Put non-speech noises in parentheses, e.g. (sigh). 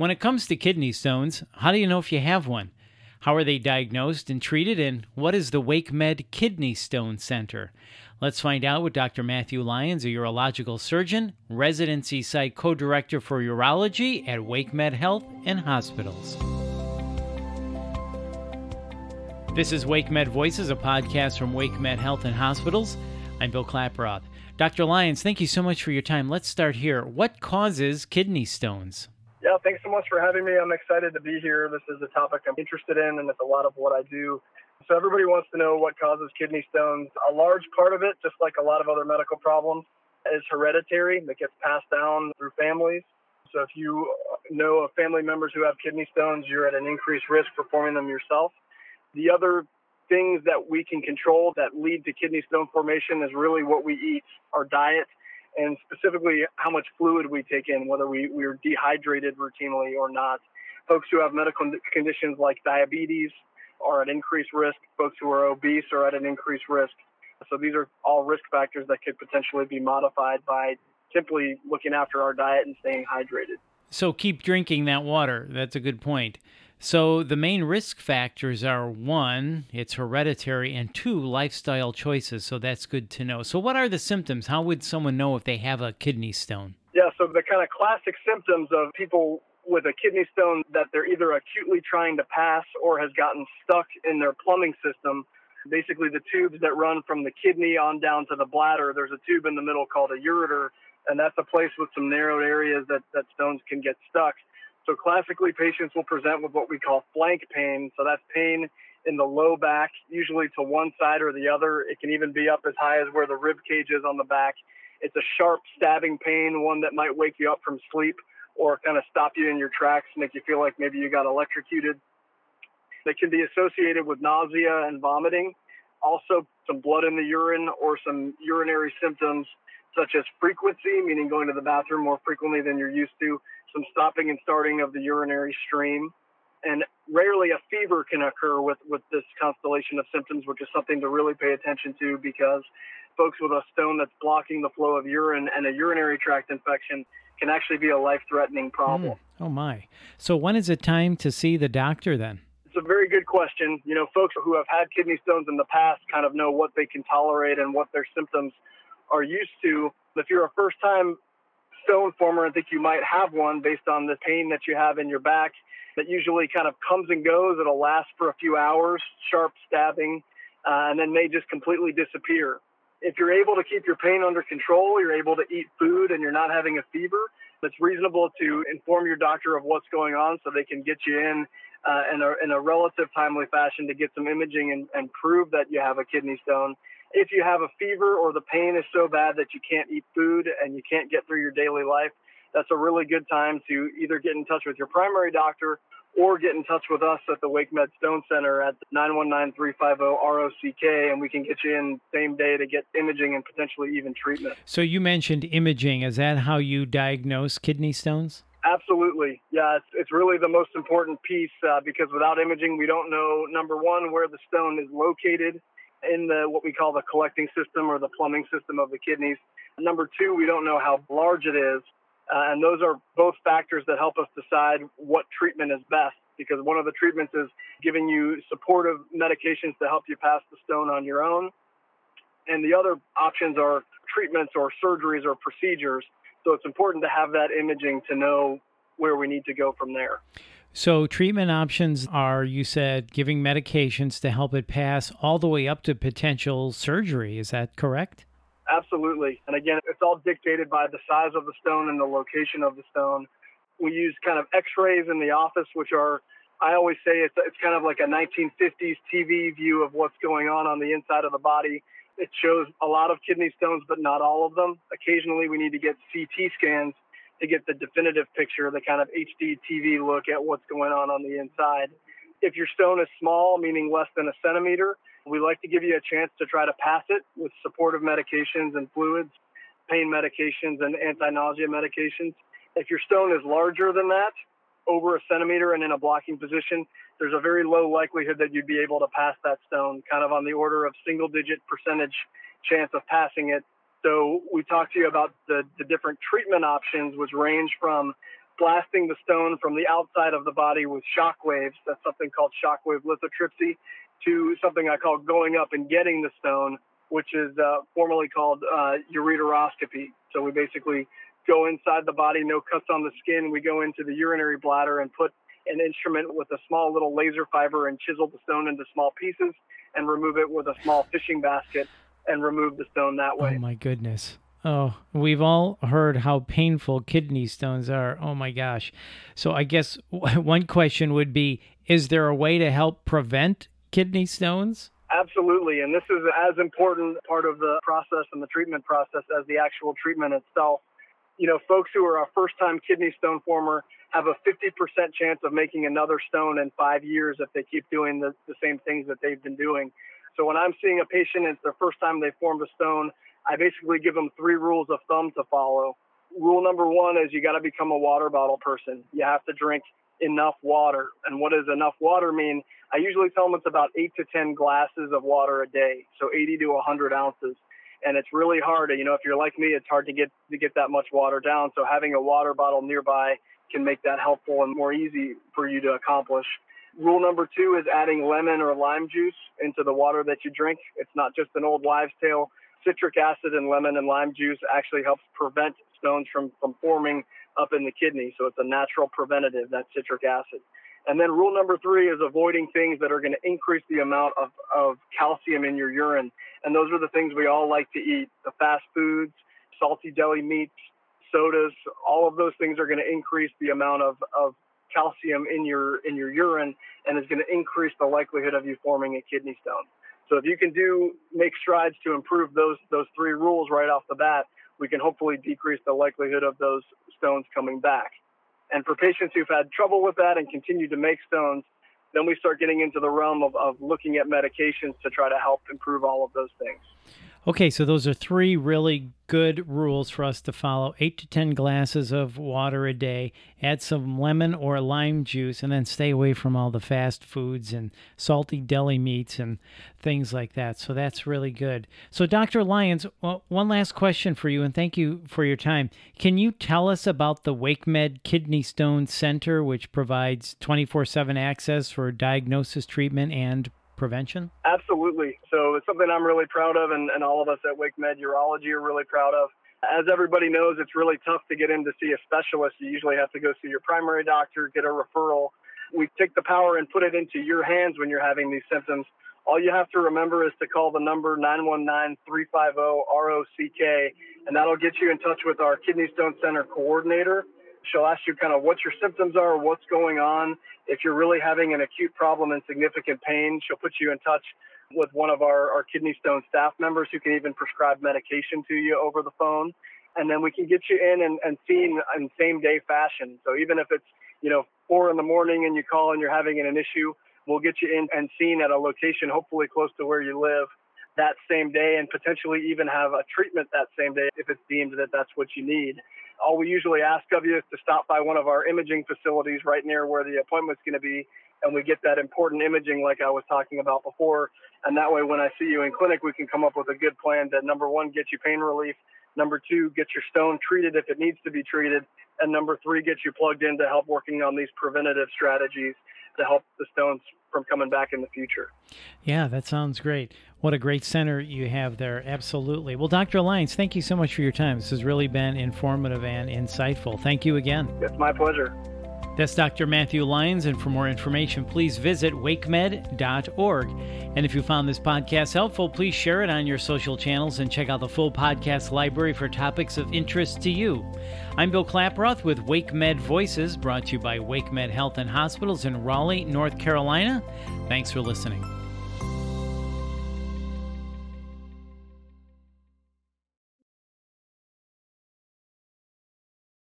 When it comes to kidney stones, how do you know if you have one? How are they diagnosed and treated? And what is the WakeMed Kidney Stone Center? Let's find out with Dr. Matthew Lyons, a urological surgeon, residency site co director for urology at WakeMed Health and Hospitals. This is WakeMed Voices, a podcast from WakeMed Health and Hospitals. I'm Bill Klaproth. Dr. Lyons, thank you so much for your time. Let's start here. What causes kidney stones? Yeah, thanks so much for having me. I'm excited to be here. This is a topic I'm interested in, and it's a lot of what I do. So, everybody wants to know what causes kidney stones. A large part of it, just like a lot of other medical problems, is hereditary that gets passed down through families. So, if you know of family members who have kidney stones, you're at an increased risk for forming them yourself. The other things that we can control that lead to kidney stone formation is really what we eat, our diet, and specifically how much fluid we take in, whether we, we're dehydrated routinely or not. Folks who have medical conditions like diabetes are at increased risk. Folks who are obese are at an increased risk. So these are all risk factors that could potentially be modified by simply looking after our diet and staying hydrated. So keep drinking that water. That's a good point. So the main risk factors are one, it's hereditary, and two, lifestyle choices. So that's good to know. So what are the symptoms? How would someone know if they have a kidney stone? Yeah, so the kind of classic symptoms of people with a kidney stone that they're either acutely trying to pass or has gotten stuck in their plumbing system. Basically, the tubes that run from the kidney on down to the bladder, there's a tube in the middle called a ureter, and that's a place with some narrowed areas that, that stones can get stuck. So classically, patients will present with what we call flank pain. So that's pain in the low back, usually to one side or the other. It can even be up as high as where the rib cage is on the back. It's a sharp stabbing pain, one that might wake you up from sleep or kind of stop you in your tracks, make you feel like maybe you got electrocuted. It can be associated with nausea and vomiting, also some blood in the urine or some urinary symptoms such as frequency, meaning going to the bathroom more frequently than you're used to, some stopping and starting of the urinary stream. And rarely a fever can occur with, with this constellation of symptoms, which is something to really pay attention to because folks with a stone that's blocking the flow of urine and a urinary tract infection can actually be a life threatening problem. Mm. Oh, my. So, when is it time to see the doctor then? It's a very good question. You know, folks who have had kidney stones in the past kind of know what they can tolerate and what their symptoms are used to. If you're a first time stone former and think you might have one based on the pain that you have in your back that usually kind of comes and goes. It'll last for a few hours, sharp stabbing, uh, and then may just completely disappear. If you're able to keep your pain under control, you're able to eat food, and you're not having a fever, it's reasonable to inform your doctor of what's going on so they can get you in uh, in, a, in a relative timely fashion to get some imaging and, and prove that you have a kidney stone if you have a fever or the pain is so bad that you can't eat food and you can't get through your daily life, that's a really good time to either get in touch with your primary doctor or get in touch with us at the WakeMed Stone Center at 919-350-ROCK and we can get you in same day to get imaging and potentially even treatment. So you mentioned imaging. Is that how you diagnose kidney stones? Absolutely. Yeah, it's, it's really the most important piece uh, because without imaging, we don't know, number one, where the stone is located in the what we call the collecting system or the plumbing system of the kidneys. Number two, we don't know how large it is. Uh, and those are both factors that help us decide what treatment is best because one of the treatments is giving you supportive medications to help you pass the stone on your own. And the other options are treatments or surgeries or procedures. So it's important to have that imaging to know where we need to go from there. So, treatment options are, you said, giving medications to help it pass all the way up to potential surgery. Is that correct? Absolutely. And again, it's all dictated by the size of the stone and the location of the stone. We use kind of x rays in the office, which are, I always say, it's, it's kind of like a 1950s TV view of what's going on on the inside of the body. It shows a lot of kidney stones, but not all of them. Occasionally, we need to get CT scans to get the definitive picture, the kind of HD TV look at what's going on on the inside. If your stone is small, meaning less than a centimeter, we like to give you a chance to try to pass it with supportive medications and fluids, pain medications, and anti nausea medications. If your stone is larger than that, over a centimeter and in a blocking position, there's a very low likelihood that you'd be able to pass that stone, kind of on the order of single digit percentage chance of passing it so we talked to you about the, the different treatment options, which range from blasting the stone from the outside of the body with shock waves. That's something called shockwave lithotripsy, to something I call going up and getting the stone, which is uh, called uh, ureteroscopy. So we basically go inside the body, no cuts on the skin. We go into the urinary bladder and put an instrument with a small little laser fiber and chisel the stone into small pieces and remove it with a small fishing basket and remove the stone that oh way. Oh my goodness. Oh, we've all heard how painful kidney stones are. Oh my gosh. So I guess (laughs) one question would be is there a way to help prevent kidney stones? Absolutely. And this is as important part of the process and the treatment process as the actual treatment itself. You know, folks who are a first time kidney stone former have a 50% chance of making another stone in five years if they keep doing the, the same things that they've been doing. So when I'm seeing a patient, and it's their first time they formed a stone, I basically give them three rules of thumb to follow. Rule number one is you got to become a water bottle person. You have to drink enough water. And what does enough water mean? I usually tell them it's about eight to 10 glasses of water a day, so 80 to 100 ounces. And it's really hard. You know, if you're like me, it's hard to get to get that much water down. So having a water bottle nearby can make that helpful and more easy for you to accomplish. Rule number two is adding lemon or lime juice into the water that you drink. It's not just an old wives' tale. Citric acid and lemon and lime juice actually helps prevent stones from, from forming up in the kidney. So it's a natural preventative, that citric acid. And then rule number three is avoiding things that are going to increase the amount of, of calcium in your urine. And those are the things we all like to eat the fast foods, salty deli meats, sodas, all of those things are going to increase the amount of, of calcium in your in your urine and is going to increase the likelihood of you forming a kidney stone. So if you can do make strides to improve those those three rules right off the bat, we can hopefully decrease the likelihood of those stones coming back. And for patients who've had trouble with that and continue to make stones, then we start getting into the realm of, of looking at medications to try to help improve all of those things. Okay, so those are three really good rules for us to follow. Eight to 10 glasses of water a day, add some lemon or lime juice, and then stay away from all the fast foods and salty deli meats and things like that. So that's really good. So, Dr. Lyons, well, one last question for you, and thank you for your time. Can you tell us about the WakeMed Kidney Stone Center, which provides 24 7 access for diagnosis, treatment, and prevention? Absolutely. So it's something I'm really proud of, and, and all of us at WakeMed Urology are really proud of. As everybody knows, it's really tough to get in to see a specialist. You usually have to go see your primary doctor, get a referral. We take the power and put it into your hands when you're having these symptoms. All you have to remember is to call the number 919-350-ROCK, and that'll get you in touch with our Kidney Stone Center coordinator. She'll ask you kind of what your symptoms are, what's going on. If you're really having an acute problem and significant pain, she'll put you in touch with one of our, our kidney stone staff members who can even prescribe medication to you over the phone. And then we can get you in and, and seen in same day fashion. So even if it's, you know, four in the morning and you call and you're having an issue, we'll get you in and seen at a location, hopefully close to where you live that same day and potentially even have a treatment that same day if it's deemed that that's what you need all we usually ask of you is to stop by one of our imaging facilities right near where the appointment's going to be, and we get that important imaging like I was talking about before. And that way, when I see you in clinic, we can come up with a good plan that number one, get you pain relief, number two, get your stone treated if it needs to be treated, and number three, get you plugged in to help working on these preventative strategies to help the stones from coming back in the future. Yeah, that sounds great. What a great center you have there. Absolutely. Well, Dr. Lyons, thank you so much for your time. This has really been informative and insightful. Thank you again. It's my pleasure. That's Dr. Matthew Lyons, and for more information, please visit wakemed.org. And if you found this podcast helpful, please share it on your social channels and check out the full podcast library for topics of interest to you. I'm Bill Klaproth with WakeMed Voices, brought to you by WakeMed Health and Hospitals in Raleigh, North Carolina. Thanks for listening.